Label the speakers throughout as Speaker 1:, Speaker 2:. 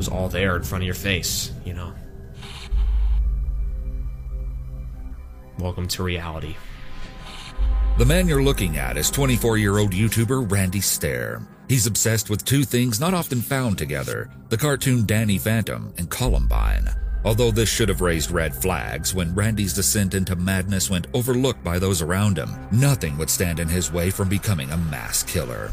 Speaker 1: was all there in front of your face, you know. Welcome to reality.
Speaker 2: The man you're looking at is 24 year old YouTuber Randy Stair. He's obsessed with two things not often found together the cartoon Danny Phantom and Columbine. Although this should have raised red flags when Randy's descent into madness went overlooked by those around him, nothing would stand in his way from becoming a mass killer.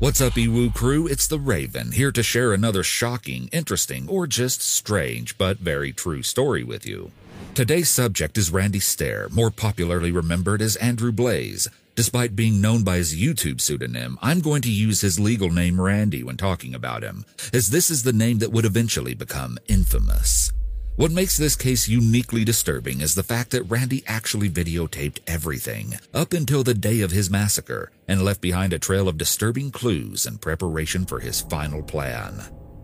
Speaker 2: What's up, Ewu crew? It's the Raven, here to share another shocking, interesting, or just strange but very true story with you. Today's subject is Randy Stair, more popularly remembered as Andrew Blaze. Despite being known by his YouTube pseudonym, I'm going to use his legal name Randy when talking about him, as this is the name that would eventually become infamous. What makes this case uniquely disturbing is the fact that Randy actually videotaped everything up until the day of his massacre and left behind a trail of disturbing clues in preparation for his final plan.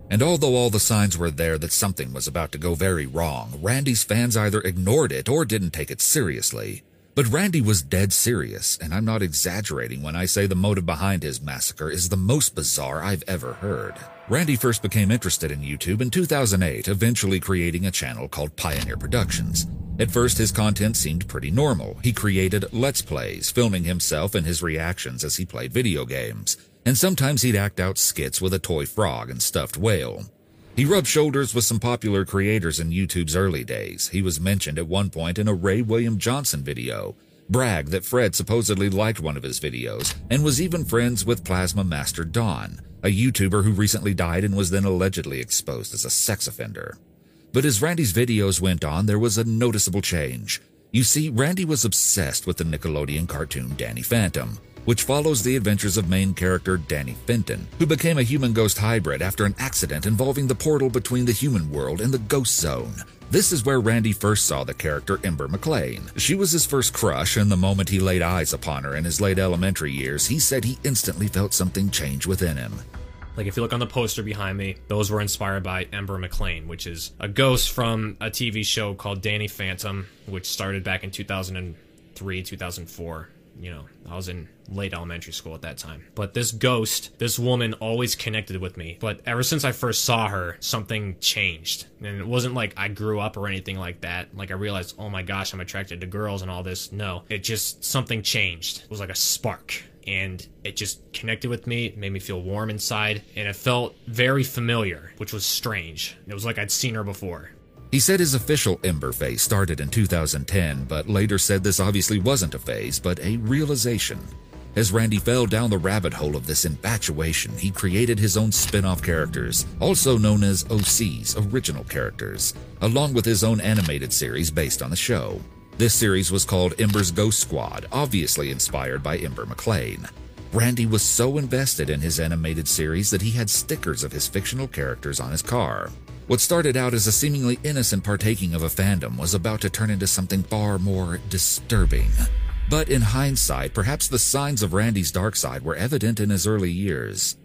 Speaker 2: And although all the signs were there that something was about to go very wrong, Randy's fans either ignored it or didn't take it seriously. But Randy was dead serious, and I'm not exaggerating when I say the motive behind his massacre is the most bizarre I've ever heard. Randy first became interested in YouTube in 2008, eventually creating a channel called Pioneer Productions. At first, his content seemed pretty normal. He created Let's Plays, filming himself and his reactions as he played video games and sometimes he'd act out skits with a toy frog and stuffed whale. He rubbed shoulders with some popular creators in YouTube's early days. He was mentioned at one point in a Ray William Johnson video, bragged that Fred supposedly liked one of his videos, and was even friends with Plasma Master Don, a YouTuber who recently died and was then allegedly exposed as a sex offender. But as Randy's videos went on, there was a noticeable change. You see, Randy was obsessed with the Nickelodeon cartoon Danny Phantom, which follows the adventures of main character Danny Fenton, who became a human ghost hybrid after an accident involving the portal between the human world and the ghost zone. This is where Randy first saw the character Ember McLain. She was his first crush, and the moment he laid eyes upon her in his late elementary years, he said he instantly felt something change within him.
Speaker 1: Like if you look on the poster behind me, those were inspired by Ember McLain, which is a ghost from a TV show called Danny Phantom, which started back in 2003, 2004 you know, I was in late elementary school at that time. But this ghost, this woman always connected with me. But ever since I first saw her, something changed. And it wasn't like I grew up or anything like that. Like I realized, oh my gosh, I'm attracted to girls and all this. No, it just, something changed. It was like a spark. And it just connected with me, made me feel warm inside, and it felt very familiar, which was strange. It was like I'd seen her before.
Speaker 2: He said his official Ember phase started in 2010, but later said this obviously wasn't a phase, but a realization. As Randy fell down the rabbit hole of this infatuation, he created his own spin off characters, also known as OC's original characters, along with his own animated series based on the show. This series was called Ember's Ghost Squad, obviously inspired by Ember McLain. Randy was so invested in his animated series that he had stickers of his fictional characters on his car. What started out as a seemingly innocent partaking of a fandom was about to turn into something far more disturbing. But in hindsight, perhaps the signs of Randy's dark side were evident in his early years.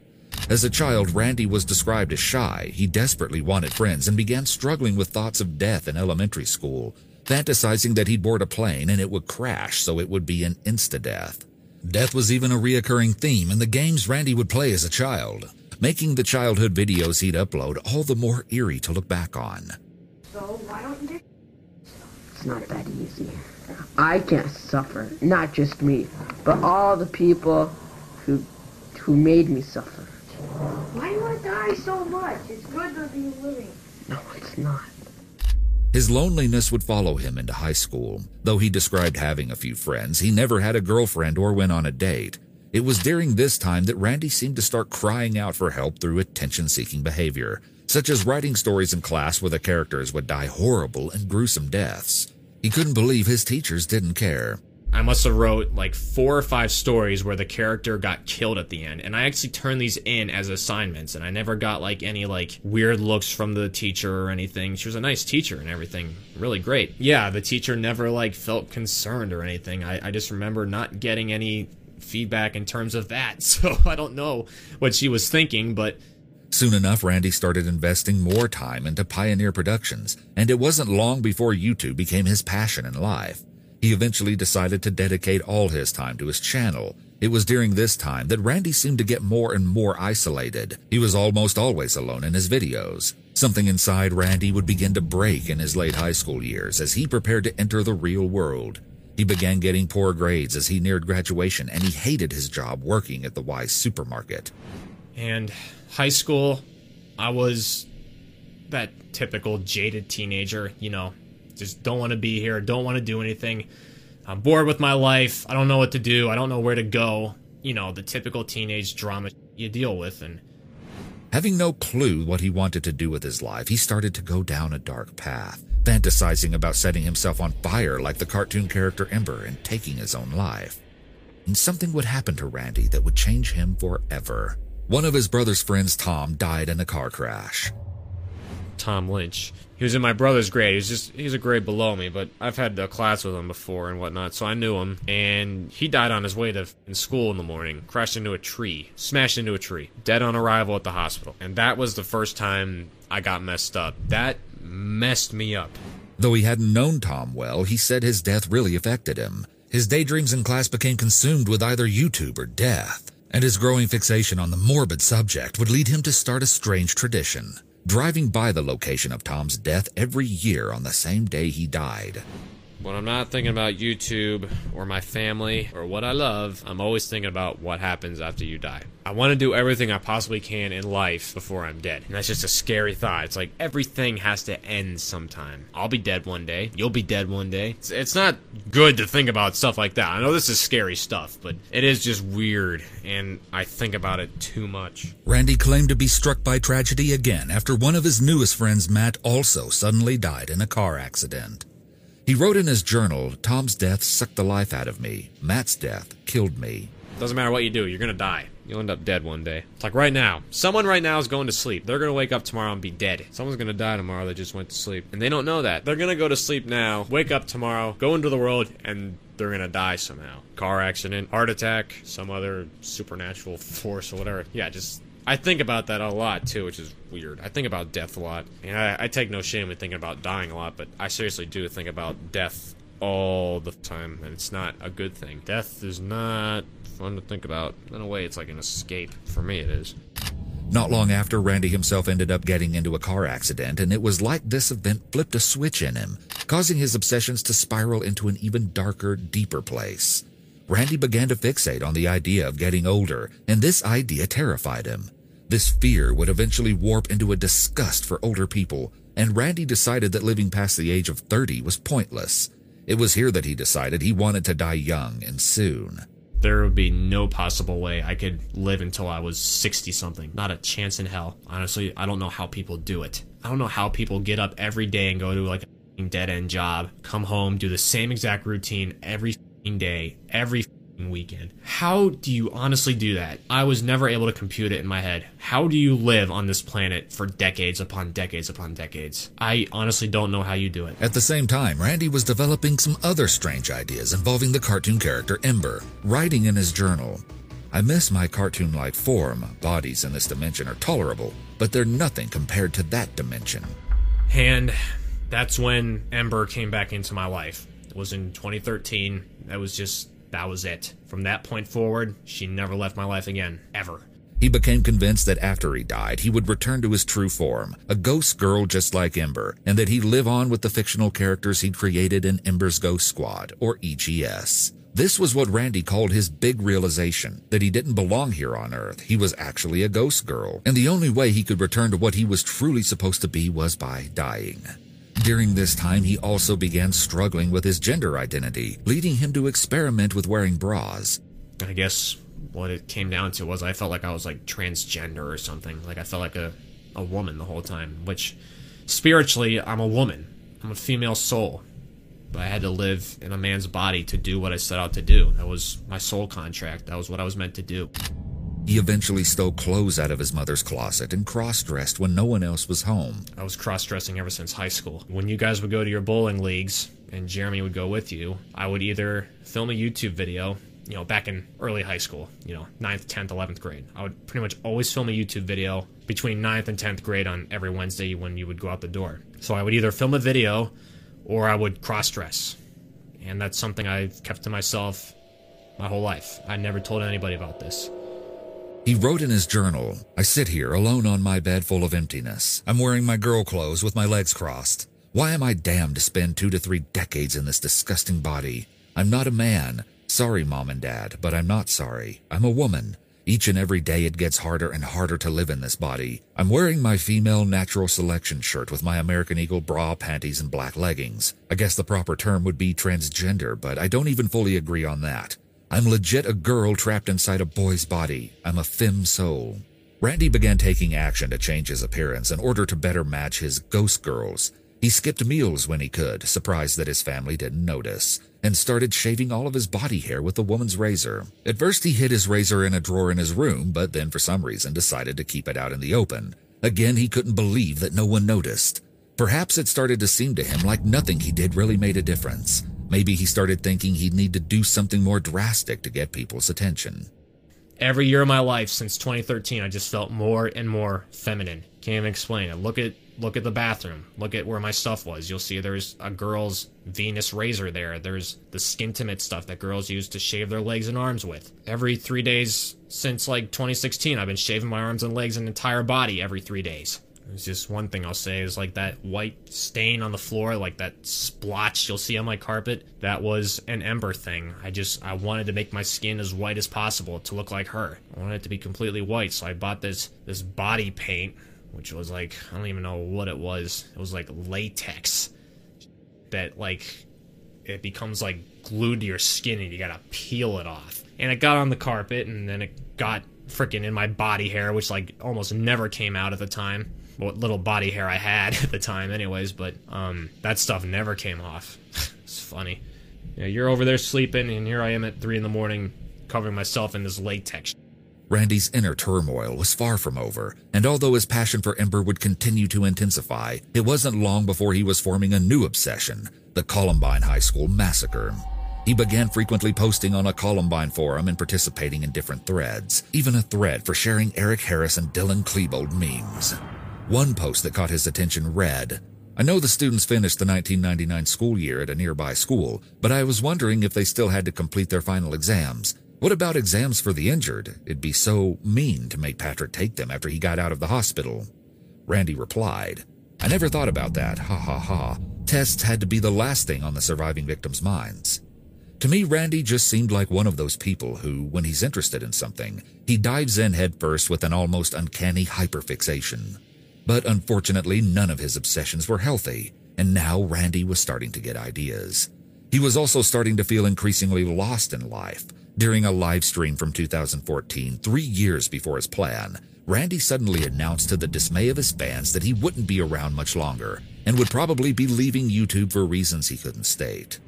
Speaker 2: As a child, Randy was described as shy. He desperately wanted friends and began struggling with thoughts of death in elementary school, fantasizing that he'd board a plane and it would crash so it would be an insta-death. Death was even a reoccurring theme in the games Randy would play as a child making the childhood videos he'd upload all the more eerie to look back on.
Speaker 3: So why don't you It's not that easy. I can't suffer, not just me, but all the people who who made me suffer.
Speaker 4: Why do you want to die so much? It's good to be living.
Speaker 3: No, it's not.
Speaker 2: His loneliness would follow him into high school. Though he described having a few friends, he never had a girlfriend or went on a date. It was during this time that Randy seemed to start crying out for help through attention seeking behavior, such as writing stories in class where the characters would die horrible and gruesome deaths. He couldn't believe his teachers didn't care.
Speaker 1: I must have wrote like four or five stories where the character got killed at the end, and I actually turned these in as assignments, and I never got like any like weird looks from the teacher or anything. She was a nice teacher and everything, really great. Yeah, the teacher never like felt concerned or anything. I, I just remember not getting any feedback in terms of that. So I don't know what she was thinking, but.
Speaker 2: Soon enough, Randy started investing more time into Pioneer Productions, and it wasn't long before YouTube became his passion in life. He eventually decided to dedicate all his time to his channel. It was during this time that Randy seemed to get more and more isolated. He was almost always alone in his videos. Something inside Randy would begin to break in his late high school years as he prepared to enter the real world. He began getting poor grades as he neared graduation and he hated his job working at the Weis supermarket.
Speaker 1: And high school, I was that typical jaded teenager, you know, just don't want to be here, don't want to do anything. I'm bored with my life. I don't know what to do. I don't know where to go. You know, the typical teenage drama you deal with and
Speaker 2: Having no clue what he wanted to do with his life, he started to go down a dark path, fantasizing about setting himself on fire like the cartoon character Ember and taking his own life. And something would happen to Randy that would change him forever. One of his brother's friends, Tom, died in a car crash.
Speaker 1: Tom Lynch. He was in my brother's grade. He was just he's a grade below me, but I've had a class with him before and whatnot, so I knew him. And he died on his way to in school in the morning, crashed into a tree, smashed into a tree, dead on arrival at the hospital. And that was the first time I got messed up. That messed me up.
Speaker 2: Though he hadn't known Tom well, he said his death really affected him. His daydreams in class became consumed with either YouTube or death, and his growing fixation on the morbid subject would lead him to start a strange tradition driving by the location of Tom's death every year on the same day he died.
Speaker 1: When I'm not thinking about YouTube or my family or what I love, I'm always thinking about what happens after you die. I want to do everything I possibly can in life before I'm dead. And that's just a scary thought. It's like everything has to end sometime. I'll be dead one day. You'll be dead one day. It's, it's not good to think about stuff like that. I know this is scary stuff, but it is just weird. And I think about it too much.
Speaker 2: Randy claimed to be struck by tragedy again after one of his newest friends, Matt, also suddenly died in a car accident. He wrote in his journal, Tom's death sucked the life out of me. Matt's death killed me.
Speaker 1: Doesn't matter what you do, you're gonna die. You'll end up dead one day. It's like right now. Someone right now is going to sleep. They're gonna wake up tomorrow and be dead. Someone's gonna die tomorrow that just went to sleep. And they don't know that. They're gonna go to sleep now, wake up tomorrow, go into the world, and they're gonna die somehow. Car accident, heart attack, some other supernatural force or whatever. Yeah, just I think about that a lot too, which is weird. I think about death a lot, and I, I, take no shame in thinking about dying a lot, but I seriously do think about death all the time, and it's not a good thing. Death is not fun to think about. In a way, it's like an escape. For me, it is.
Speaker 2: Not long after, Randy himself ended up getting into a car accident, and it was like this event flipped a switch in him, causing his obsessions to spiral into an even darker, deeper place. Randy began to fixate on the idea of getting older, and this idea terrified him. This fear would eventually warp into a disgust for older people, and Randy decided that living past the age of 30 was pointless. It was here that he decided he wanted to die young and soon.
Speaker 1: There would be no possible way I could live until I was 60 something. Not a chance in hell. Honestly, I don't know how people do it. I don't know how people get up every day and go to like a dead end job, come home, do the same exact routine every day, every weekend. How do you honestly do that? I was never able to compute it in my head. How do you live on this planet for decades upon decades upon decades? I honestly don't know how you do it.
Speaker 2: At the same time, Randy was developing some other strange ideas involving the cartoon character Ember, writing in his journal. I miss my cartoon like form. Bodies in this dimension are tolerable, but they're nothing compared to that dimension.
Speaker 1: And that's when Ember came back into my life. Was in 2013. That was just that was it. From that point forward, she never left my life again. Ever.
Speaker 2: He became convinced that after he died, he would return to his true form, a ghost girl just like Ember, and that he'd live on with the fictional characters he'd created in Ember's Ghost Squad, or EGS. This was what Randy called his big realization, that he didn't belong here on Earth. He was actually a ghost girl, and the only way he could return to what he was truly supposed to be was by dying. During this time, he also began struggling with his gender identity, leading him to experiment with wearing bras.
Speaker 1: I guess what it came down to was I felt like I was like transgender or something. Like I felt like a, a woman the whole time, which spiritually, I'm a woman. I'm a female soul. But I had to live in a man's body to do what I set out to do. That was my soul contract. That was what I was meant to do.
Speaker 2: He eventually stole clothes out of his mother's closet and cross dressed when no one else was home.
Speaker 1: I was cross dressing ever since high school. When you guys would go to your bowling leagues and Jeremy would go with you, I would either film a YouTube video, you know, back in early high school, you know, 9th, 10th, 11th grade. I would pretty much always film a YouTube video between 9th and 10th grade on every Wednesday when you would go out the door. So I would either film a video or I would cross dress And that's something I've kept to myself my whole life. I never told anybody about this.
Speaker 2: He wrote in his journal, I sit here alone on my bed full of emptiness. I'm wearing my girl clothes with my legs crossed. Why am I damned to spend two to three decades in this disgusting body? I'm not a man. Sorry, mom and dad, but I'm not sorry. I'm a woman. Each and every day it gets harder and harder to live in this body. I'm wearing my female natural selection shirt with my American Eagle bra, panties, and black leggings. I guess the proper term would be transgender, but I don't even fully agree on that. I'm legit a girl trapped inside a boy's body. I'm a femme soul. Randy began taking action to change his appearance in order to better match his ghost girls. He skipped meals when he could, surprised that his family didn't notice, and started shaving all of his body hair with a woman's razor. At first, he hid his razor in a drawer in his room, but then for some reason decided to keep it out in the open. Again, he couldn't believe that no one noticed. Perhaps it started to seem to him like nothing he did really made a difference. Maybe he started thinking he'd need to do something more drastic to get people's attention.
Speaker 1: Every year of my life since 2013, I just felt more and more feminine. Can't even explain it. Look at look at the bathroom. Look at where my stuff was. You'll see there's a girl's Venus razor there. There's the Skintimate stuff that girls use to shave their legs and arms with. Every three days since like 2016, I've been shaving my arms and legs and entire body every three days. It's just one thing I'll say is like that white stain on the floor, like that splotch you'll see on my carpet. That was an Ember thing. I just I wanted to make my skin as white as possible to look like her. I wanted it to be completely white, so I bought this this body paint, which was like I don't even know what it was. It was like latex that like it becomes like glued to your skin and you gotta peel it off. And it got on the carpet and then it got freaking in my body hair, which like almost never came out at the time what little body hair I had at the time, anyways. But um, that stuff never came off. it's funny. You know, you're over there sleeping, and here I am at three in the morning, covering myself in this latex.
Speaker 2: Randy's inner turmoil was far from over, and although his passion for Ember would continue to intensify, it wasn't long before he was forming a new obsession the Columbine High School Massacre. He began frequently posting on a Columbine forum and participating in different threads, even a thread for sharing Eric Harris and Dylan Klebold memes. One post that caught his attention read, I know the students finished the 1999 school year at a nearby school, but I was wondering if they still had to complete their final exams. What about exams for the injured? It'd be so mean to make Patrick take them after he got out of the hospital. Randy replied, I never thought about that, ha ha ha. Tests had to be the last thing on the surviving victims' minds. To me, Randy just seemed like one of those people who, when he's interested in something, he dives in headfirst with an almost uncanny hyperfixation. But unfortunately, none of his obsessions were healthy, and now Randy was starting to get ideas. He was also starting to feel increasingly lost in life. During a live stream from 2014, three years before his plan, Randy suddenly announced to the dismay of his fans that he wouldn't be around much longer and would probably be leaving YouTube for reasons he couldn't state.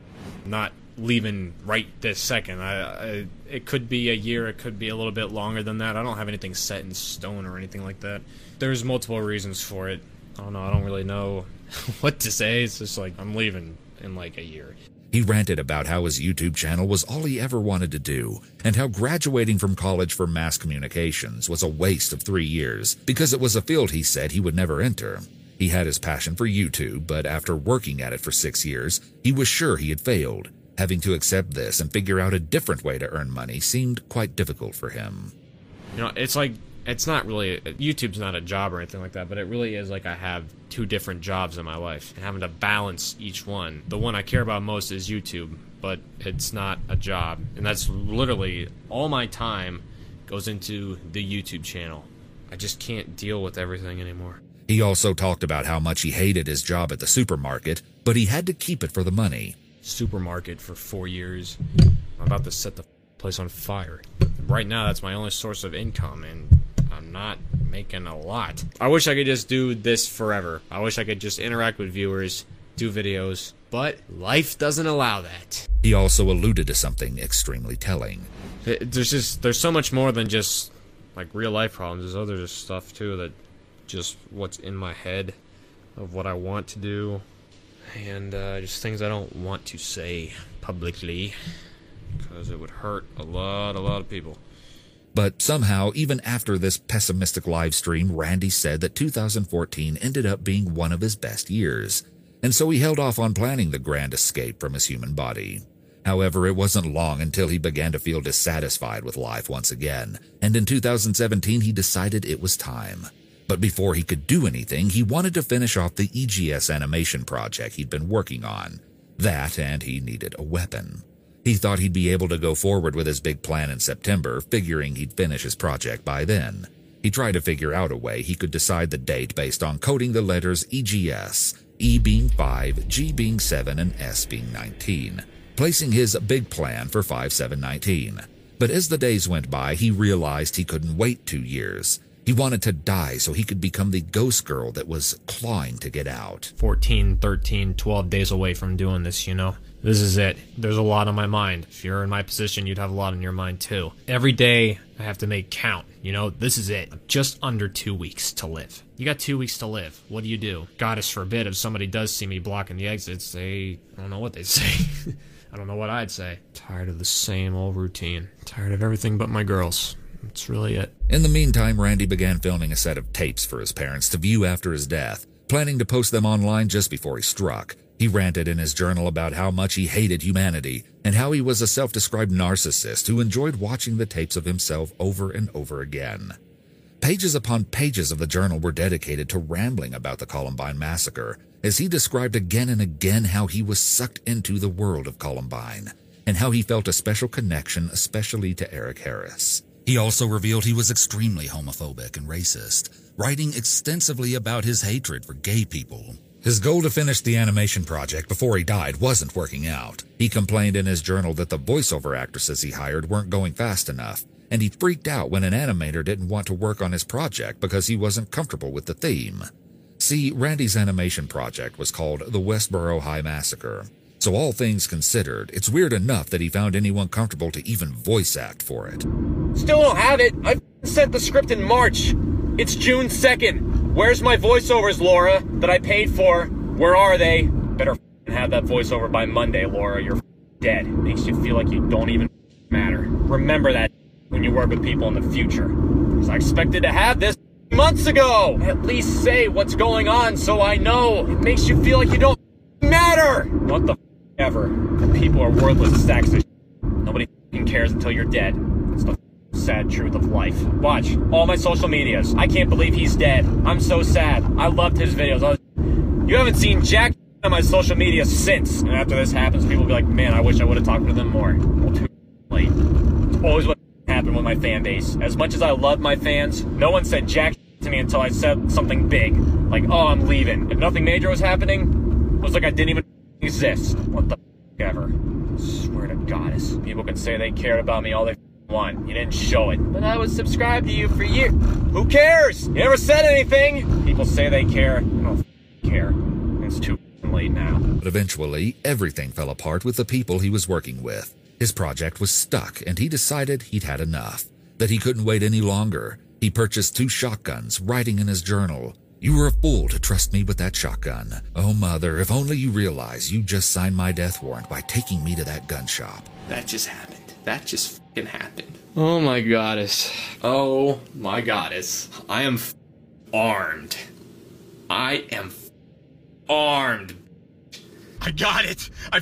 Speaker 1: Not leaving right this second. I, I, it could be a year, it could be a little bit longer than that. I don't have anything set in stone or anything like that there's multiple reasons for it. I don't know. I don't really know what to say. It's just like I'm leaving in like a year.
Speaker 2: He ranted about how his YouTube channel was all he ever wanted to do, and how graduating from college for mass communications was a waste of three years because it was a field he said he would never enter. He had his passion for YouTube, but after working at it for six years, he was sure he had failed. Having to accept this and figure out a different way to earn money seemed quite difficult for him.
Speaker 1: You know, it's like it's not really YouTube's not a job or anything like that, but it really is like I have two different jobs in my life and having to balance each one. The one I care about most is YouTube, but it's not a job, and that's literally all my time goes into the YouTube channel. I just can't deal with everything anymore.
Speaker 2: He also talked about how much he hated his job at the supermarket, but he had to keep it for the money.
Speaker 1: Supermarket for 4 years. I'm about to set the place on fire. Right now that's my only source of income and I'm not making a lot. I wish I could just do this forever. I wish I could just interact with viewers, do videos, but life doesn't allow that.
Speaker 2: He also alluded to something extremely telling.
Speaker 1: There's just there's so much more than just like real life problems. There's other stuff too that just what's in my head of what I want to do and uh, just things I don't want to say publicly because it would hurt a lot, a lot of people.
Speaker 2: But somehow, even after this pessimistic live stream, Randy said that 2014 ended up being one of his best years. and so he held off on planning the grand escape from his human body. However, it wasn't long until he began to feel dissatisfied with life once again, and in 2017 he decided it was time. But before he could do anything, he wanted to finish off the EGS animation project he'd been working on. That, and he needed a weapon. He thought he'd be able to go forward with his big plan in September, figuring he'd finish his project by then. He tried to figure out a way he could decide the date based on coding the letters EGS, E being 5, G being 7, and S being 19, placing his big plan for 5719. But as the days went by, he realized he couldn't wait two years. He wanted to die so he could become the ghost girl that was clawing to get out.
Speaker 1: 14, 13, 12 days away from doing this, you know? This is it. There's a lot on my mind. If you're in my position, you'd have a lot on your mind too. Every day I have to make count. You know, this is it. Just under two weeks to live. You got two weeks to live. What do you do? Goddess forbid if somebody does see me blocking the exits, they I don't know what they'd say. I don't know what I'd say. Tired of the same old routine. Tired of everything but my girls. That's really it.
Speaker 2: In the meantime, Randy began filming a set of tapes for his parents to view after his death, planning to post them online just before he struck. He ranted in his journal about how much he hated humanity and how he was a self described narcissist who enjoyed watching the tapes of himself over and over again. Pages upon pages of the journal were dedicated to rambling about the Columbine massacre, as he described again and again how he was sucked into the world of Columbine and how he felt a special connection, especially to Eric Harris. He also revealed he was extremely homophobic and racist, writing extensively about his hatred for gay people. His goal to finish the animation project before he died wasn't working out. He complained in his journal that the voiceover actresses he hired weren't going fast enough, and he freaked out when an animator didn't want to work on his project because he wasn't comfortable with the theme. See, Randy's animation project was called The Westboro High Massacre. So all things considered, it's weird enough that he found anyone comfortable to even voice act for it.
Speaker 5: Still don't have it. I sent the script in March. It's June 2nd. Where's my voiceovers, Laura, that I paid for? Where are they? Better have that voiceover by Monday, Laura. You're dead. It Makes you feel like you don't even matter. Remember that when you work with people in the future. Because I expected to have this months ago. At least say what's going on so I know. It makes you feel like you don't matter. What the ever. The people are worthless sacks of Nobody cares until you're dead. It's the sad truth of life. Watch all my social medias. I can't believe he's dead. I'm so sad. I loved his videos. Was... You haven't seen Jack on my social media since. And after this happens, people will be like, man, I wish I would have talked to them more. Well, too late. It's always what happened with my fan base. As much as I love my fans, no one said Jack to me until I said something big. Like, oh, I'm leaving. If nothing major was happening, it was like I didn't even exist. What the ever. I swear to goddess. People can say they cared about me all they want. You didn't show it. But I was subscribed to you for years. Who cares? You never said anything. People say they care. I don't care. It's too late now.
Speaker 2: But eventually, everything fell apart with the people he was working with. His project was stuck, and he decided he'd had enough. That he couldn't wait any longer. He purchased two shotguns, writing in his journal, you were a fool to trust me with that shotgun. Oh, Mother, if only you realize you just signed my death warrant by taking me to that gun shop.
Speaker 1: That just happened. That just fucking happened. Oh my goddess. Oh my goddess. I am armed. I am armed.
Speaker 6: I got it. I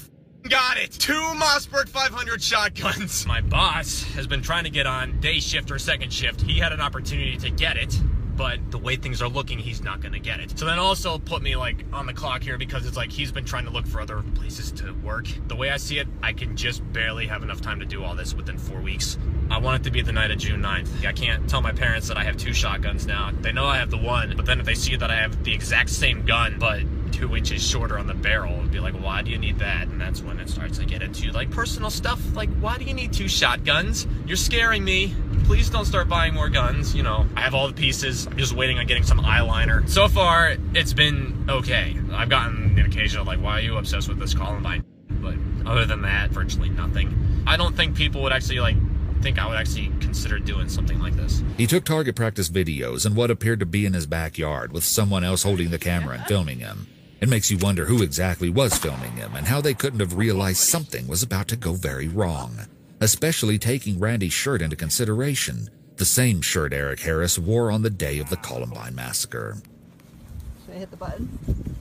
Speaker 6: got it. Two Mossberg 500 shotguns.
Speaker 1: My boss has been trying to get on day shift or second shift. He had an opportunity to get it but the way things are looking, he's not going to get it. So then also put me like on the clock here because it's like he's been trying to look for other places to work. The way I see it, I can just barely have enough time to do all this within four weeks. I want it to be the night of June 9th. I can't tell my parents that I have two shotguns now. They know I have the one, but then if they see that I have the exact same gun, but two inches shorter on the barrel and be like, why do you need that? And that's when it starts to get into like personal stuff. Like, why do you need two shotguns? You're scaring me. Please don't start buying more guns. You know, I have all the pieces. I'm just waiting on getting some eyeliner. So far, it's been okay. I've gotten an occasional like, why are you obsessed with this Columbine? But other than that, virtually nothing. I don't think people would actually like think I would actually consider doing something like this.
Speaker 2: He took target practice videos in what appeared to be in his backyard with someone else holding the camera and filming him. It makes you wonder who exactly was filming him and how they couldn't have realized something was about to go very wrong, especially taking Randy's shirt into consideration, the same shirt Eric Harris wore on the day of the Columbine massacre.
Speaker 7: Should I hit the button?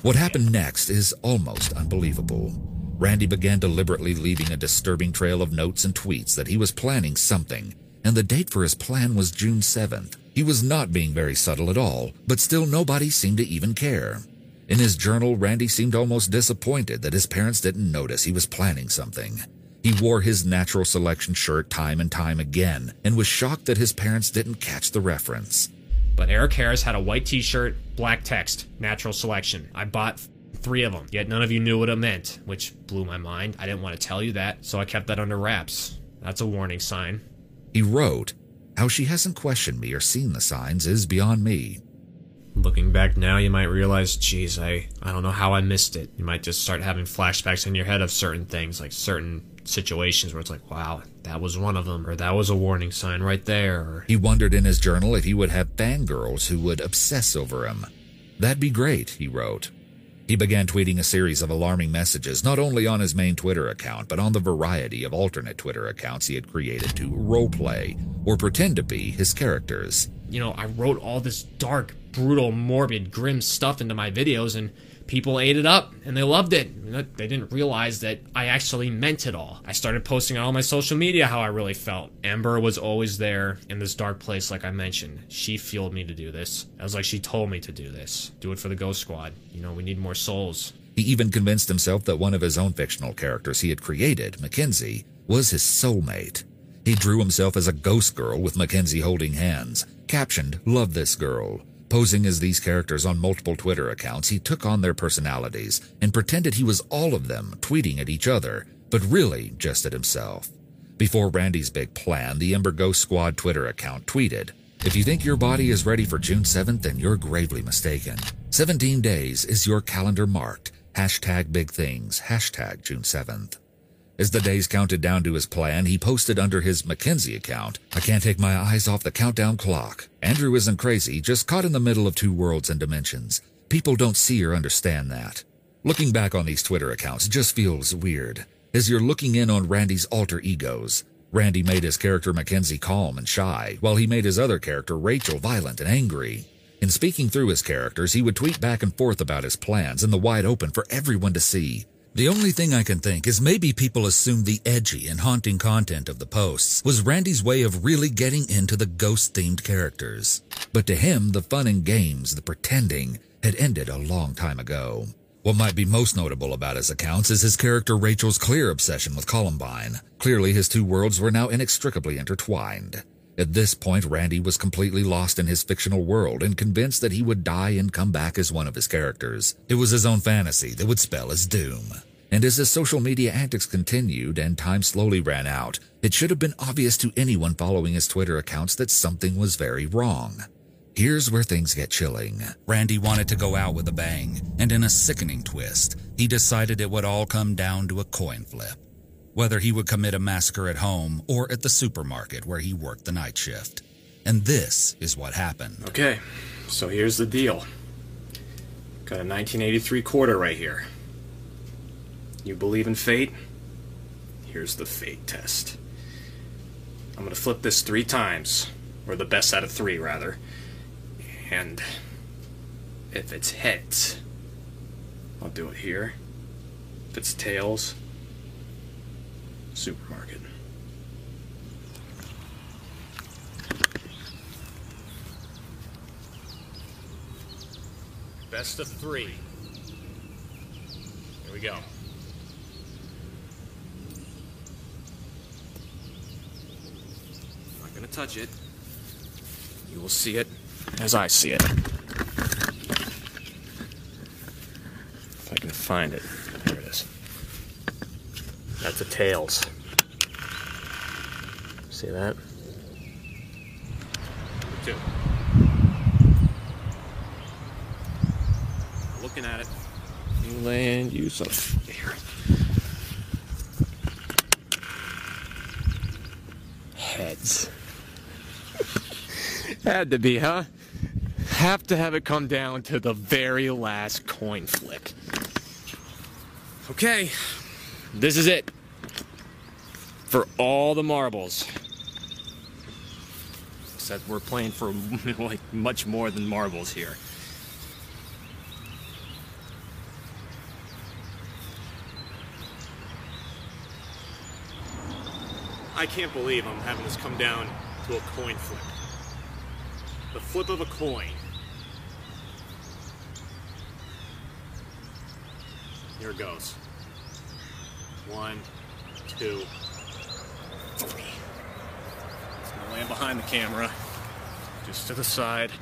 Speaker 2: What happened next is almost unbelievable. Randy began deliberately leaving a disturbing trail of notes and tweets that he was planning something, and the date for his plan was June 7th. He was not being very subtle at all, but still nobody seemed to even care. In his journal, Randy seemed almost disappointed that his parents didn't notice he was planning something. He wore his natural selection shirt time and time again and was shocked that his parents didn't catch the reference.
Speaker 1: But Eric Harris had a white t shirt, black text, natural selection. I bought three of them, yet none of you knew what it meant, which blew my mind. I didn't want to tell you that, so I kept that under wraps. That's a warning sign.
Speaker 2: He wrote, How she hasn't questioned me or seen the signs is beyond me.
Speaker 1: Looking back now, you might realize, geez, I, I don't know how I missed it. You might just start having flashbacks in your head of certain things, like certain situations where it's like, wow, that was one of them, or that was a warning sign right there. Or...
Speaker 2: He wondered in his journal if he would have fangirls who would obsess over him. That'd be great, he wrote. He began tweeting a series of alarming messages, not only on his main Twitter account, but on the variety of alternate Twitter accounts he had created to roleplay or pretend to be his characters.
Speaker 1: You know, I wrote all this dark, brutal, morbid, grim stuff into my videos, and people ate it up and they loved it. They didn't realize that I actually meant it all. I started posting on all my social media how I really felt. Ember was always there in this dark place, like I mentioned. She fueled me to do this. I was like she told me to do this. Do it for the Ghost Squad. You know, we need more souls.
Speaker 2: He even convinced himself that one of his own fictional characters he had created, Mackenzie, was his soulmate. He drew himself as a ghost girl with Mackenzie holding hands, captioned, Love this girl. Posing as these characters on multiple Twitter accounts, he took on their personalities and pretended he was all of them, tweeting at each other, but really just at himself. Before Randy's big plan, the Ember Ghost Squad Twitter account tweeted, If you think your body is ready for June 7th, then you're gravely mistaken. 17 days is your calendar marked. Hashtag big things. Hashtag June 7th. As the days counted down to his plan, he posted under his Mackenzie account, I can't take my eyes off the countdown clock. Andrew isn't crazy, just caught in the middle of two worlds and dimensions. People don't see or understand that. Looking back on these Twitter accounts just feels weird, as you're looking in on Randy's alter egos. Randy made his character Mackenzie calm and shy, while he made his other character Rachel violent and angry. In speaking through his characters, he would tweet back and forth about his plans in the wide open for everyone to see. The only thing I can think is maybe people assumed the edgy and haunting content of the posts was Randy's way of really getting into the ghost-themed characters. But to him, the fun and games, the pretending, had ended a long time ago. What might be most notable about his accounts is his character Rachel's clear obsession with Columbine. Clearly, his two worlds were now inextricably intertwined. At this point, Randy was completely lost in his fictional world and convinced that he would die and come back as one of his characters. It was his own fantasy that would spell his doom. And as his social media antics continued and time slowly ran out, it should have been obvious to anyone following his Twitter accounts that something was very wrong. Here's where things get chilling. Randy wanted to go out with a bang, and in a sickening twist, he decided it would all come down to a coin flip whether he would commit a massacre at home or at the supermarket where he worked the night shift. And this is what happened.
Speaker 1: Okay, so here's the deal. Got a 1983 quarter right here. You believe in fate? Here's the fate test. I'm gonna flip this three times, or the best out of three, rather. And if it's heads, I'll do it here. If it's tails, supermarket. Best of three. Here we go. Not gonna touch it. You will see it as I see it. If I can find it. There it is. Tails. See that? Two. Looking at it. You land, you son. Heads. Had to be, huh? Have to have it come down to the very last coin flick. Okay, this is it for all the marbles. Except we're playing for like much more than marbles here.
Speaker 8: I can't believe I'm having this come down to a coin flip. The flip of a coin. Here goes. One, two. It's gonna land behind the camera. Just to the side.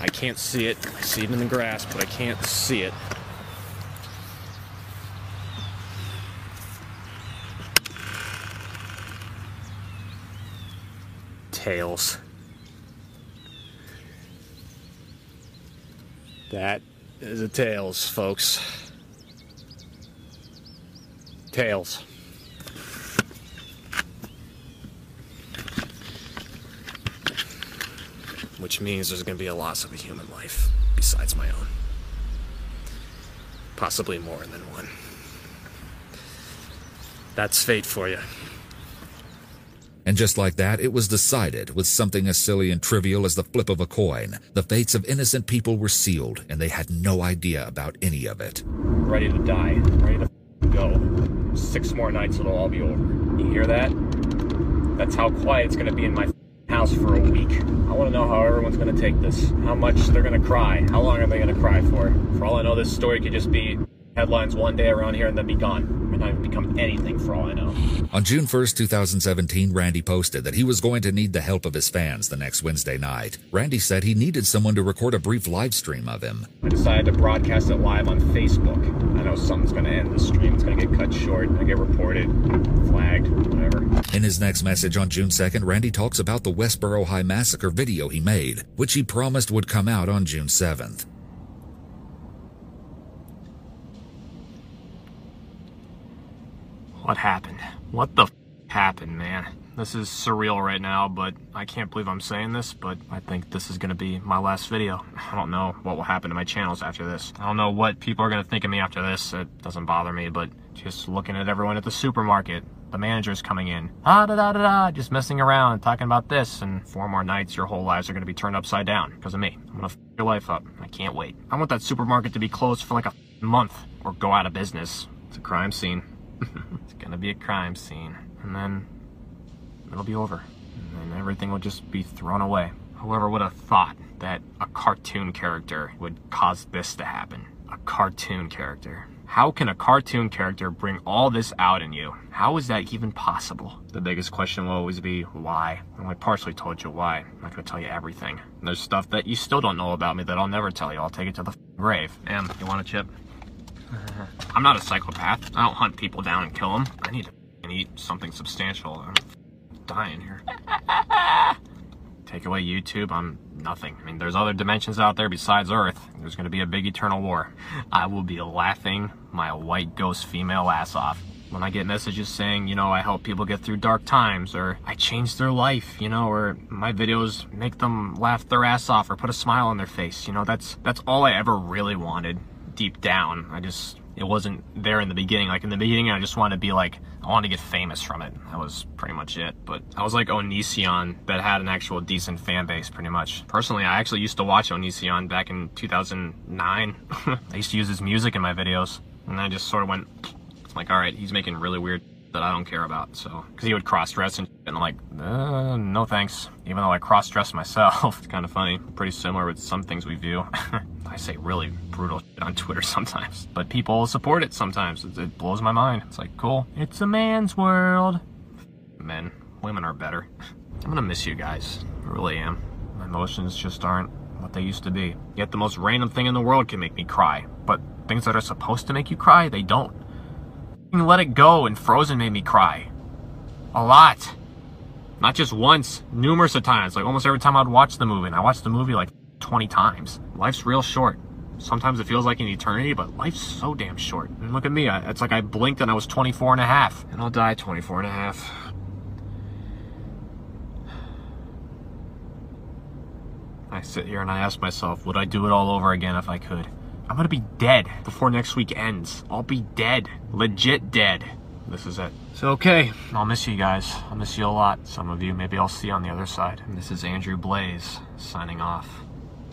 Speaker 8: I can't see it. I see it in the grass, but I can't see it. Tails. That is a tails, folks. Tails. Which means there's going to be a loss of a human life besides my own. Possibly more than one. That's fate for you.
Speaker 2: And just like that, it was decided with something as silly and trivial as the flip of a coin. The fates of innocent people were sealed, and they had no idea about any of it.
Speaker 1: Ready to die. Ready to go. Six more nights, it'll all be over. You hear that? That's how quiet it's gonna be in my house for a week. I wanna know how everyone's gonna take this. How much they're gonna cry. How long are they gonna cry for? For all I know, this story could just be headlines one day around here and then be gone. Might not even become anything for all I know.
Speaker 2: On June 1st, 2017, Randy posted that he was going to need the help of his fans the next Wednesday night. Randy said he needed someone to record a brief live stream of him.
Speaker 1: I decided to broadcast it live on Facebook. I know something's gonna end the stream. It's gonna get cut short. I get reported, flagged, whatever.
Speaker 2: In his next message on June 2nd, Randy talks about the Westboro High Massacre video he made, which he promised would come out on June 7th.
Speaker 1: What happened? What the f- happened, man? This is surreal right now, but I can't believe I'm saying this, but I think this is gonna be my last video. I don't know what will happen to my channels after this. I don't know what people are gonna think of me after this. It doesn't bother me, but just looking at everyone at the supermarket, the manager's coming in, ah da da da da, just messing around, talking about this, and four more nights, your whole lives are gonna be turned upside down because of me. I'm gonna f your life up. I can't wait. I want that supermarket to be closed for like a month or go out of business. It's a crime scene. it's gonna be a crime scene. And then it'll be over. And everything will just be thrown away. Whoever would have thought that a cartoon character would cause this to happen? A cartoon character. How can a cartoon character bring all this out in you? How is that even possible? The biggest question will always be why. And I partially told you why. I'm not gonna tell you everything. There's stuff that you still don't know about me that I'll never tell you. I'll take it to the grave. Em, you want a chip? I'm not a psychopath. I don't hunt people down and kill them. I need to eat something substantial. I'm dying here. Take away YouTube, I'm nothing. I mean, there's other dimensions out there besides Earth. There's gonna be a big eternal war. I will be laughing my white ghost female ass off. When I get messages saying, you know, I help people get through dark times, or I change their life, you know, or my videos make them laugh their ass off or put a smile on their face, you know, that's that's all I ever really wanted deep down. I just it wasn't there in the beginning. Like in the beginning, I just wanted to be like, I wanted to get famous from it. That was pretty much it. But I was like Onision that had an actual decent fan base, pretty much. Personally, I actually used to watch Onision back in 2009. I used to use his music in my videos, and I just sort of went, like, all right, he's making really weird that I don't care about. So, because he would cross dress and, and like, uh, no thanks. Even though I cross dress myself, it's kind of funny. Pretty similar with some things we view. I say really brutal shit on Twitter sometimes, but people support it sometimes. It, it blows my mind. It's like, cool. It's a man's world. Men, women are better. I'm gonna miss you guys. I really am. My emotions just aren't what they used to be. Yet the most random thing in the world can make me cry, but things that are supposed to make you cry, they don't. Let It Go and Frozen made me cry. A lot. Not just once, numerous of times. Like almost every time I'd watch the movie, and I watched the movie like 20 times. Life's real short. Sometimes it feels like an eternity, but life's so damn short. And look at me, I, it's like I blinked and I was 24 and a half. And I'll die 24 and a half. I sit here and I ask myself, would I do it all over again if I could? I'm gonna be dead before next week ends. I'll be dead. Legit dead. This is it. So, okay, I'll miss you guys. I'll miss you a lot. Some of you, maybe I'll see you on the other side. And this is Andrew Blaze signing off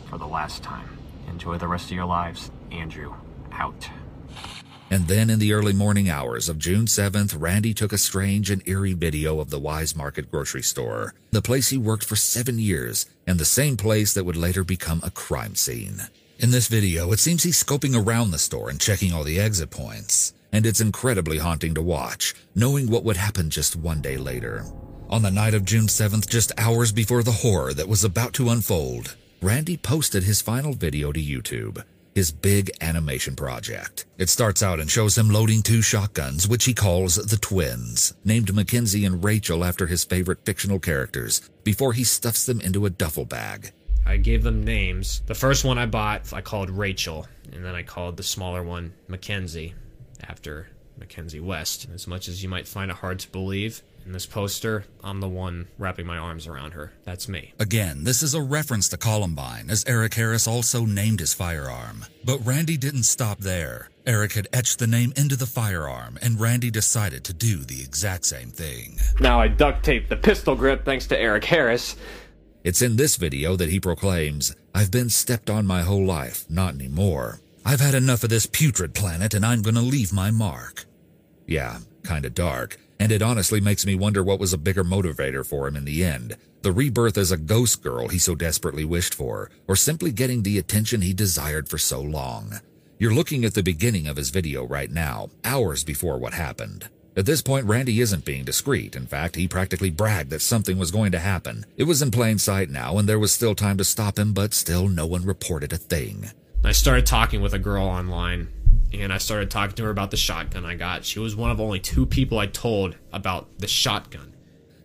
Speaker 1: for the last time. Enjoy the rest of your lives. Andrew, out.
Speaker 2: And then in the early morning hours of June 7th, Randy took a strange and eerie video of the Weis Market grocery store, the place he worked for seven years, and the same place that would later become a crime scene. In this video, it seems he's scoping around the store and checking all the exit points, and it's incredibly haunting to watch, knowing what would happen just one day later. On the night of June 7th, just hours before the horror that was about to unfold, Randy posted his final video to YouTube, his big animation project. It starts out and shows him loading two shotguns, which he calls the twins, named Mackenzie and Rachel after his favorite fictional characters, before he stuffs them into a duffel bag.
Speaker 1: I gave them names. The first one I bought, I called Rachel, and then I called the smaller one Mackenzie, after Mackenzie West. As much as you might find it hard to believe, in this poster, I'm the one wrapping my arms around her. That's me.
Speaker 2: Again, this is a reference to Columbine, as Eric Harris also named his firearm. But Randy didn't stop there. Eric had etched the name into the firearm, and Randy decided to do the exact same thing.
Speaker 5: Now I duct tape the pistol grip thanks to Eric Harris.
Speaker 2: It's in this video that he proclaims, I've been stepped on my whole life, not anymore. I've had enough of this putrid planet and I'm gonna leave my mark. Yeah, kinda dark, and it honestly makes me wonder what was a bigger motivator for him in the end the rebirth as a ghost girl he so desperately wished for, or simply getting the attention he desired for so long. You're looking at the beginning of his video right now, hours before what happened. At this point, Randy isn't being discreet. In fact, he practically bragged that something was going to happen. It was in plain sight now, and there was still time to stop him, but still no one reported a thing.
Speaker 1: I started talking with a girl online and I started talking to her about the shotgun I got. She was one of only two people I told about the shotgun.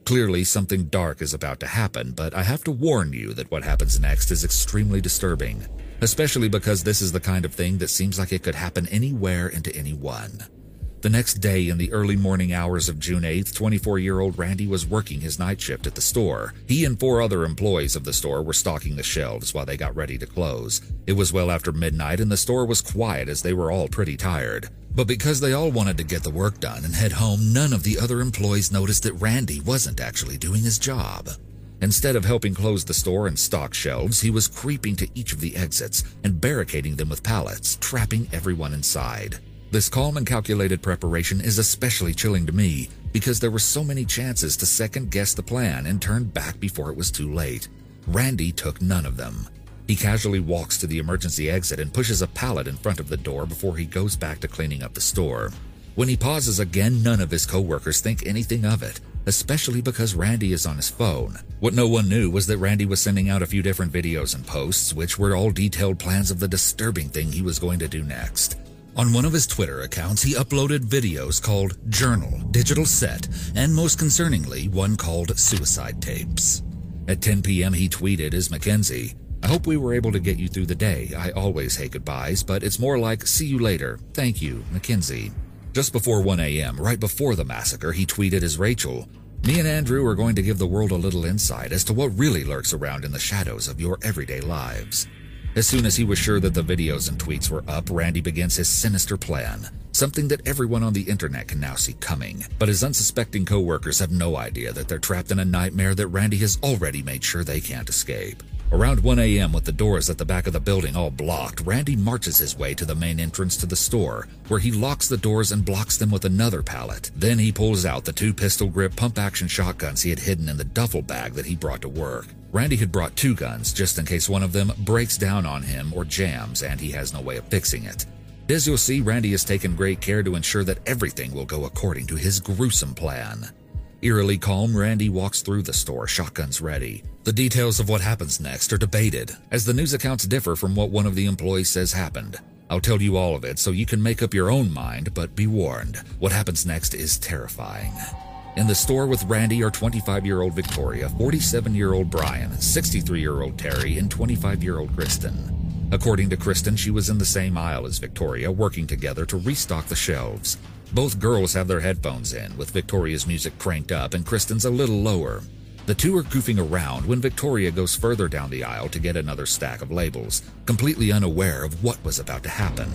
Speaker 2: Clearly, something dark is about to happen, but I have to warn you that what happens next is extremely disturbing, especially because this is the kind of thing that seems like it could happen anywhere and to anyone. The next day, in the early morning hours of June 8th, 24 year old Randy was working his night shift at the store. He and four other employees of the store were stocking the shelves while they got ready to close. It was well after midnight, and the store was quiet as they were all pretty tired. But because they all wanted to get the work done and head home, none of the other employees noticed that Randy wasn't actually doing his job. Instead of helping close the store and stock shelves, he was creeping to each of the exits and barricading them with pallets, trapping everyone inside. This calm and calculated preparation is especially chilling to me because there were so many chances to second guess the plan and turn back before it was too late. Randy took none of them. He casually walks to the emergency exit and pushes a pallet in front of the door before he goes back to cleaning up the store. When he pauses again, none of his coworkers think anything of it, especially because Randy is on his phone. What no one knew was that Randy was sending out a few different videos and posts, which were all detailed plans of the disturbing thing he was going to do next. On one of his Twitter accounts, he uploaded videos called Journal, Digital Set, and most concerningly, one called Suicide Tapes. At 10 p.m., he tweeted as Mackenzie, I hope we were able to get you through the day. I always hate goodbyes, but it's more like, see you later. Thank you, Mackenzie. Just before 1 a.m., right before the massacre, he tweeted as Rachel, Me and Andrew are going to give the world a little insight as to what really lurks around in the shadows of your everyday lives. As soon as he was sure that the videos and tweets were up, Randy begins his sinister plan. Something that everyone on the internet can now see coming. But his unsuspecting coworkers have no idea that they're trapped in a nightmare that Randy has already made sure they can't escape. Around 1 a.m., with the doors at the back of the building all blocked, Randy marches his way to the main entrance to the store, where he locks the doors and blocks them with another pallet. Then he pulls out the two pistol grip pump action shotguns he had hidden in the duffel bag that he brought to work. Randy had brought two guns just in case one of them breaks down on him or jams and he has no way of fixing it. As you'll see, Randy has taken great care to ensure that everything will go according to his gruesome plan. Eerily calm, Randy walks through the store, shotguns ready. The details of what happens next are debated, as the news accounts differ from what one of the employees says happened. I'll tell you all of it so you can make up your own mind, but be warned, what happens next is terrifying. In the store with Randy are 25 year old Victoria, 47 year old Brian, 63 year old Terry, and 25 year old Kristen. According to Kristen, she was in the same aisle as Victoria, working together to restock the shelves. Both girls have their headphones in, with Victoria's music cranked up and Kristen's a little lower. The two are goofing around when Victoria goes further down the aisle to get another stack of labels, completely unaware of what was about to happen.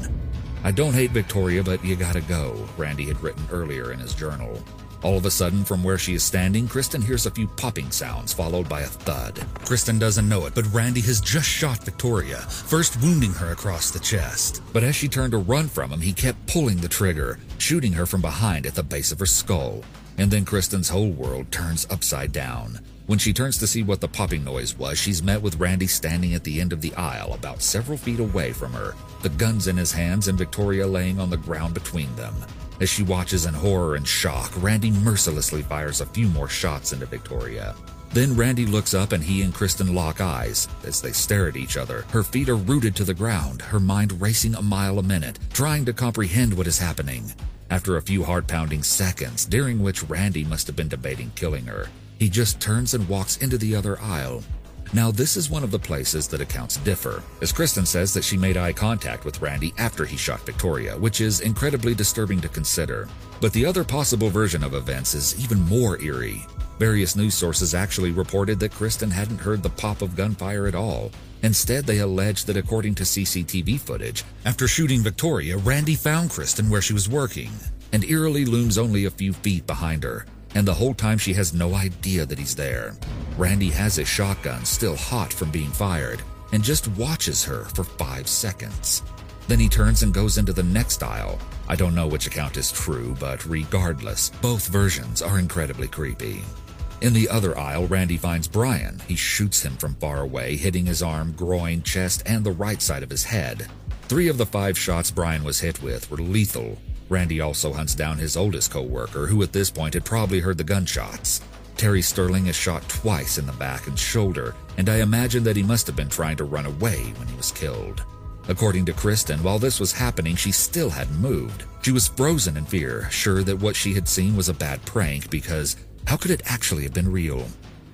Speaker 2: I don't hate Victoria, but you gotta go, Randy had written earlier in his journal. All of a sudden, from where she is standing, Kristen hears a few popping sounds followed by a thud. Kristen doesn't know it, but Randy has just shot Victoria, first wounding her across the chest. But as she turned to run from him, he kept pulling the trigger, shooting her from behind at the base of her skull. And then Kristen's whole world turns upside down. When she turns to see what the popping noise was, she's met with Randy standing at the end of the aisle, about several feet away from her, the guns in his hands and Victoria laying on the ground between them. As she watches in horror and shock, Randy mercilessly fires a few more shots into Victoria. Then Randy looks up and he and Kristen lock eyes. As they stare at each other, her feet are rooted to the ground, her mind racing a mile a minute, trying to comprehend what is happening. After a few heart pounding seconds, during which Randy must have been debating killing her, he just turns and walks into the other aisle. Now, this is one of the places that accounts differ, as Kristen says that she made eye contact with Randy after he shot Victoria, which is incredibly disturbing to consider. But the other possible version of events is even more eerie. Various news sources actually reported that Kristen hadn't heard the pop of gunfire at all. Instead, they alleged that according to CCTV footage, after shooting Victoria, Randy found Kristen where she was working, and eerily looms only a few feet behind her and the whole time she has no idea that he's there. Randy has his shotgun still hot from being fired and just watches her for five seconds. Then he turns and goes into the next aisle. I don't know which account is true, but regardless, both versions are incredibly creepy. In the other aisle, Randy finds Brian. He shoots him from far away, hitting his arm, groin, chest, and the right side of his head. Three of the five shots Brian was hit with were lethal, Randy also hunts down his oldest co-worker, who at this point had probably heard the gunshots. Terry Sterling is shot twice in the back and shoulder, and I imagine that he must have been trying to run away when he was killed. According to Kristen, while this was happening, she still hadn't moved. She was frozen in fear, sure that what she had seen was a bad prank because how could it actually have been real?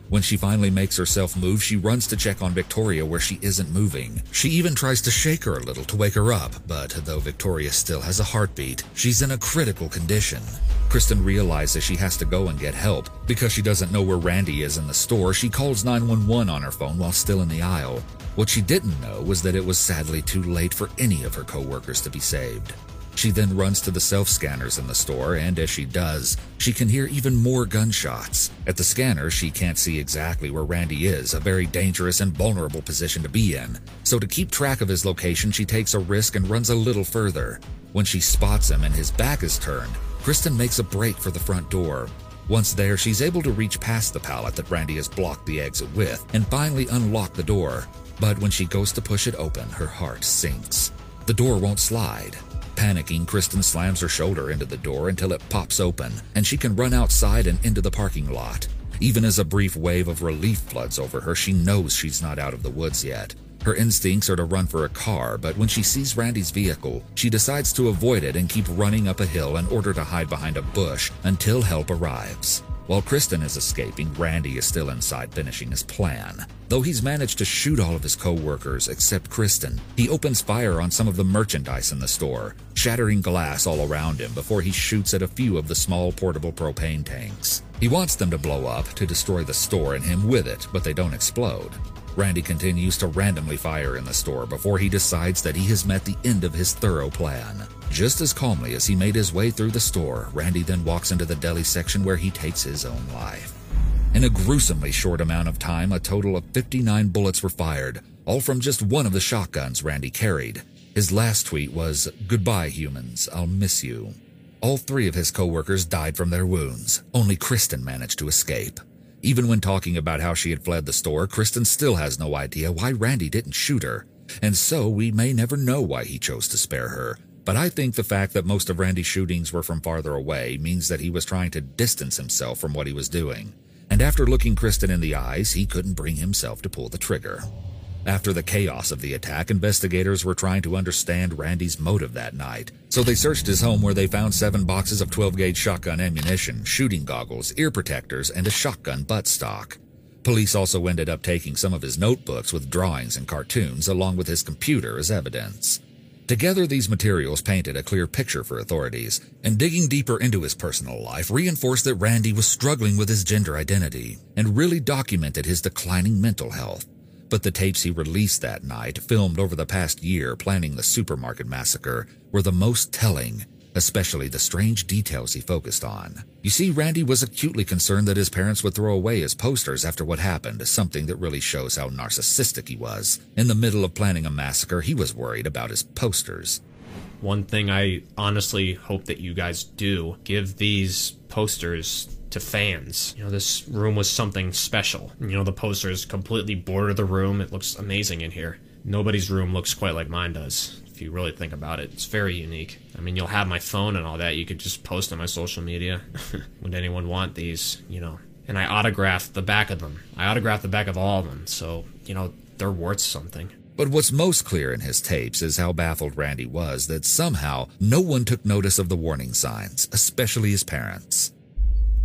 Speaker 2: When she finally makes herself move, she runs to check on Victoria where she isn't moving. She even tries to shake her a little to wake her up, but though Victoria still has a heartbeat, she's in a critical condition. Kristen realizes she has to go and get help. Because she doesn't know where Randy is in the store, she calls 911 on her phone while still in the aisle. What she didn't know was that it was sadly too late for any of her coworkers to be saved. She then runs to the self scanners in the store, and as she does, she can hear even more gunshots. At the scanner, she can't see exactly where Randy is, a very dangerous and vulnerable position to be in. So, to keep track of his location, she takes a risk and runs a little further. When she spots him and his back is turned, Kristen makes a break for the front door. Once there, she's able to reach past the pallet that Randy has blocked the exit with and finally unlock the door. But when she goes to push it open, her heart sinks. The door won't slide. Panicking, Kristen slams her shoulder into the door until it pops open, and she can run outside and into the parking lot. Even as a brief wave of relief floods over her, she knows she's not out of the woods yet. Her instincts are to run for a car, but when she sees Randy's vehicle, she decides to avoid it and keep running up a hill in order to hide behind a bush until help arrives. While Kristen is escaping, Randy is still inside finishing his plan. Though he's managed to shoot all of his co-workers except Kristen, he opens fire on some of the merchandise in the store, shattering glass all around him before he shoots at a few of the small portable propane tanks. He wants them to blow up to destroy the store and him with it, but they don't explode. Randy continues to randomly fire in the store before he decides that he has met the end of his thorough plan. Just as calmly as he made his way through the store, Randy then walks into the deli section where he takes his own life. In a gruesomely short amount of time, a total of 59 bullets were fired, all from just one of the shotguns Randy carried. His last tweet was, Goodbye, humans, I'll miss you. All three of his coworkers died from their wounds. Only Kristen managed to escape. Even when talking about how she had fled the store, Kristen still has no idea why Randy didn't shoot her. And so we may never know why he chose to spare her. But I think the fact that most of Randy's shootings were from farther away means that he was trying to distance himself from what he was doing. And after looking Kristen in the eyes, he couldn't bring himself to pull the trigger. After the chaos of the attack, investigators were trying to understand Randy's motive that night. So they searched his home where they found seven boxes of 12 gauge shotgun ammunition, shooting goggles, ear protectors, and a shotgun buttstock. Police also ended up taking some of his notebooks with drawings and cartoons along with his computer as evidence. Together, these materials painted a clear picture for authorities, and digging deeper into his personal life reinforced that Randy was struggling with his gender identity and really documented his declining mental health. But the tapes he released that night, filmed over the past year planning the supermarket massacre, were the most telling. Especially the strange details he focused on. You see, Randy was acutely concerned that his parents would throw away his posters after what happened, something that really shows how narcissistic he was. In the middle of planning a massacre, he was worried about his posters.
Speaker 1: One thing I honestly hope that you guys do give these posters to fans. You know, this room was something special. You know, the posters completely border the room. It looks amazing in here. Nobody's room looks quite like mine does. If you really think about it, it's very unique. I mean, you'll have my phone and all that. You could just post on my social media. Would anyone want these? You know, and I autographed the back of them. I autographed the back of all of them. So, you know, they're worth something.
Speaker 2: But what's most clear in his tapes is how baffled Randy was that somehow no one took notice of the warning signs, especially his parents.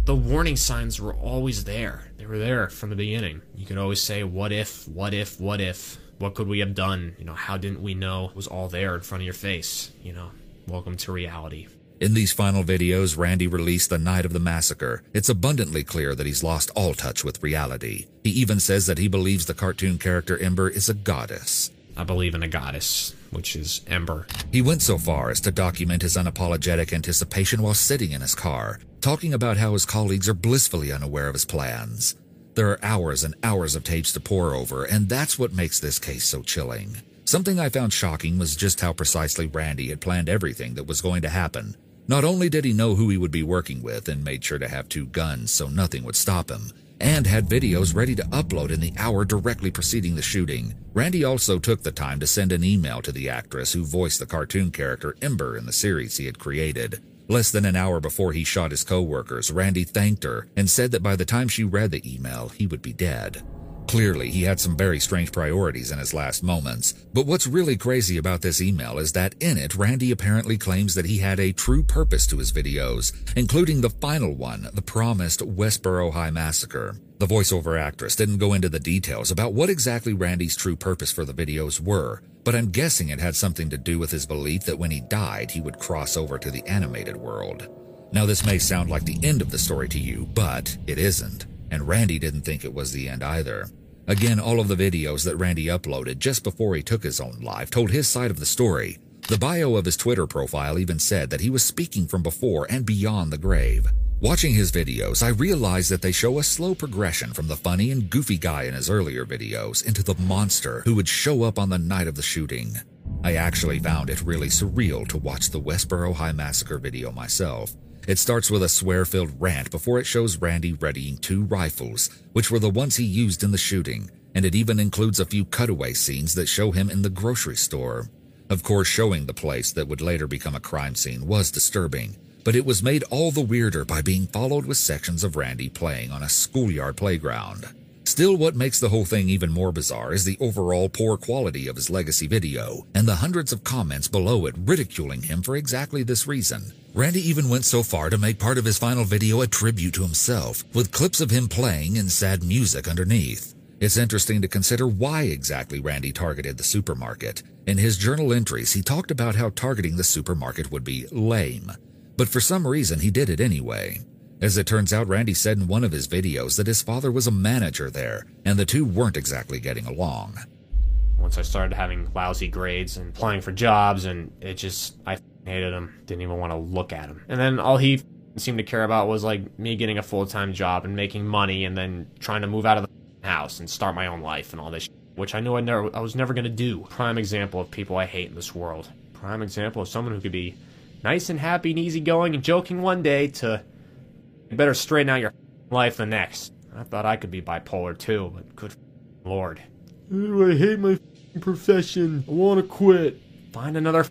Speaker 1: The warning signs were always there. They were there from the beginning. You could always say, what if, what if, what if? What could we have done? You know, how didn't we know? It was all there in front of your face. You know, welcome to reality.
Speaker 2: In these final videos Randy released the night of the massacre, it's abundantly clear that he's lost all touch with reality. He even says that he believes the cartoon character Ember is a goddess.
Speaker 1: I believe in a goddess, which is Ember.
Speaker 2: He went so far as to document his unapologetic anticipation while sitting in his car, talking about how his colleagues are blissfully unaware of his plans. There are hours and hours of tapes to pore over, and that's what makes this case so chilling. Something I found shocking was just how precisely Randy had planned everything that was going to happen. Not only did he know who he would be working with and made sure to have two guns so nothing would stop him, and had videos ready to upload in the hour directly preceding the shooting, Randy also took the time to send an email to the actress who voiced the cartoon character Ember in the series he had created. Less than an hour before he shot his coworkers, Randy thanked her and said that by the time she read the email, he would be dead. Clearly, he had some very strange priorities in his last moments, but what's really crazy about this email is that in it, Randy apparently claims that he had a true purpose to his videos, including the final one, the promised Westboro High Massacre. The voiceover actress didn't go into the details about what exactly Randy's true purpose for the videos were, but I'm guessing it had something to do with his belief that when he died, he would cross over to the animated world. Now, this may sound like the end of the story to you, but it isn't, and Randy didn't think it was the end either. Again, all of the videos that Randy uploaded just before he took his own life told his side of the story. The bio of his Twitter profile even said that he was speaking from before and beyond the grave. Watching his videos, I realized that they show a slow progression from the funny and goofy guy in his earlier videos into the monster who would show up on the night of the shooting. I actually found it really surreal to watch the Westboro High Massacre video myself. It starts with a swear filled rant before it shows Randy readying two rifles, which were the ones he used in the shooting, and it even includes a few cutaway scenes that show him in the grocery store. Of course, showing the place that would later become a crime scene was disturbing, but it was made all the weirder by being followed with sections of Randy playing on a schoolyard playground. Still, what makes the whole thing even more bizarre is the overall poor quality of his legacy video, and the hundreds of comments below it ridiculing him for exactly this reason. Randy even went so far to make part of his final video a tribute to himself, with clips of him playing and sad music underneath. It's interesting to consider why exactly Randy targeted the supermarket. In his journal entries, he talked about how targeting the supermarket would be lame. But for some reason, he did it anyway. As it turns out, Randy said in one of his videos that his father was a manager there, and the two weren't exactly getting along.
Speaker 1: Once I started having lousy grades and applying for jobs, and it just, I hated him. Didn't even want to look at him. And then all he seemed to care about was like me getting a full time job and making money, and then trying to move out of the house and start my own life and all this, which I knew I never, I was never gonna do. Prime example of people I hate in this world. Prime example of someone who could be nice and happy and easygoing and joking one day to you better straighten out your life the next. I thought I could be bipolar too, but good lord. I hate my profession. I want to quit. Find another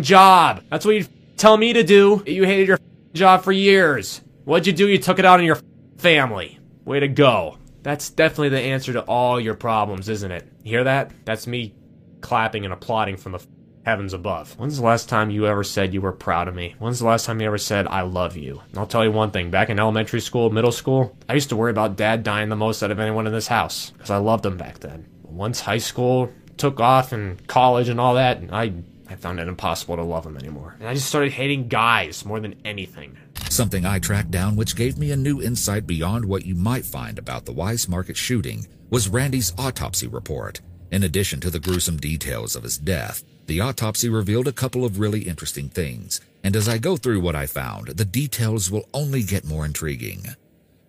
Speaker 1: job. That's what you tell me to do. You hated your job for years. What'd you do? You took it out on your family. Way to go. That's definitely the answer to all your problems, isn't it? You hear that? That's me clapping and applauding from the heavens above. When's the last time you ever said you were proud of me? When's the last time you ever said I love you? And I'll tell you one thing, back in elementary school, middle school, I used to worry about dad dying the most out of anyone in this house because I loved him back then. Once high school took off and college and all that, I I found it impossible to love him anymore. And I just started hating guys more than anything.
Speaker 2: Something I tracked down which gave me a new insight beyond what you might find about the Weis Market shooting was Randy's autopsy report. In addition to the gruesome details of his death, the autopsy revealed a couple of really interesting things, and as I go through what I found, the details will only get more intriguing.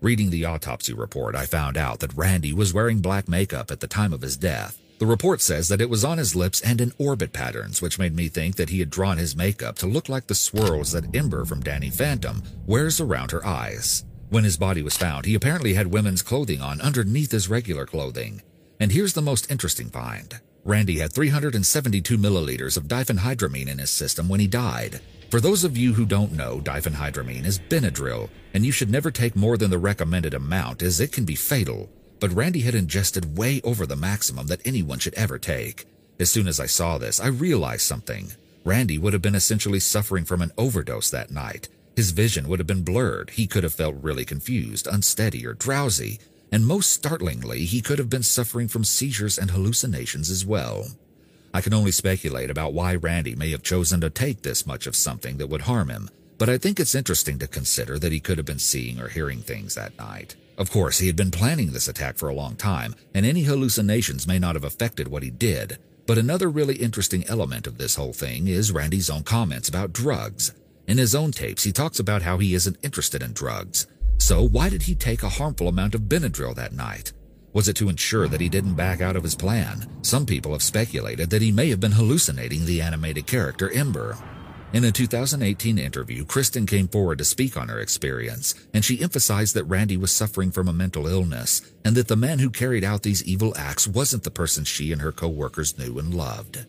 Speaker 2: Reading the autopsy report, I found out that Randy was wearing black makeup at the time of his death. The report says that it was on his lips and in orbit patterns, which made me think that he had drawn his makeup to look like the swirls that Ember from Danny Phantom wears around her eyes. When his body was found, he apparently had women's clothing on underneath his regular clothing. And here's the most interesting find. Randy had 372 milliliters of diphenhydramine in his system when he died. For those of you who don't know, diphenhydramine is Benadryl, and you should never take more than the recommended amount as it can be fatal. But Randy had ingested way over the maximum that anyone should ever take. As soon as I saw this, I realized something. Randy would have been essentially suffering from an overdose that night. His vision would have been blurred. He could have felt really confused, unsteady, or drowsy and most startlingly, he could have been suffering from seizures and hallucinations as well. I can only speculate about why Randy may have chosen to take this much of something that would harm him, but I think it's interesting to consider that he could have been seeing or hearing things that night. Of course, he had been planning this attack for a long time, and any hallucinations may not have affected what he did. But another really interesting element of this whole thing is Randy's own comments about drugs. In his own tapes, he talks about how he isn't interested in drugs, so why did he take a harmful amount of Benadryl that night? Was it to ensure that he didn't back out of his plan? Some people have speculated that he may have been hallucinating the animated character Ember. In a 2018 interview, Kristen came forward to speak on her experience, and she emphasized that Randy was suffering from a mental illness, and that the man who carried out these evil acts wasn't the person she and her co-workers knew and loved.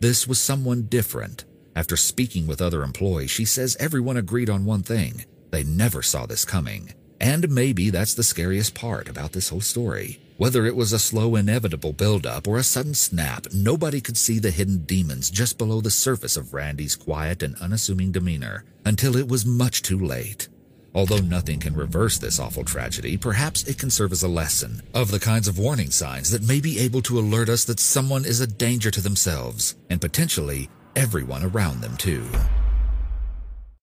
Speaker 2: This was someone different. After speaking with other employees, she says everyone agreed on one thing. They never saw this coming. And maybe that's the scariest part about this whole story. Whether it was a slow, inevitable buildup or a sudden snap, nobody could see the hidden demons just below the surface of Randy's quiet and unassuming demeanor until it was much too late. Although nothing can reverse this awful tragedy, perhaps it can serve as a lesson of the kinds of warning signs that may be able to alert us that someone is a danger to themselves and potentially everyone around them too.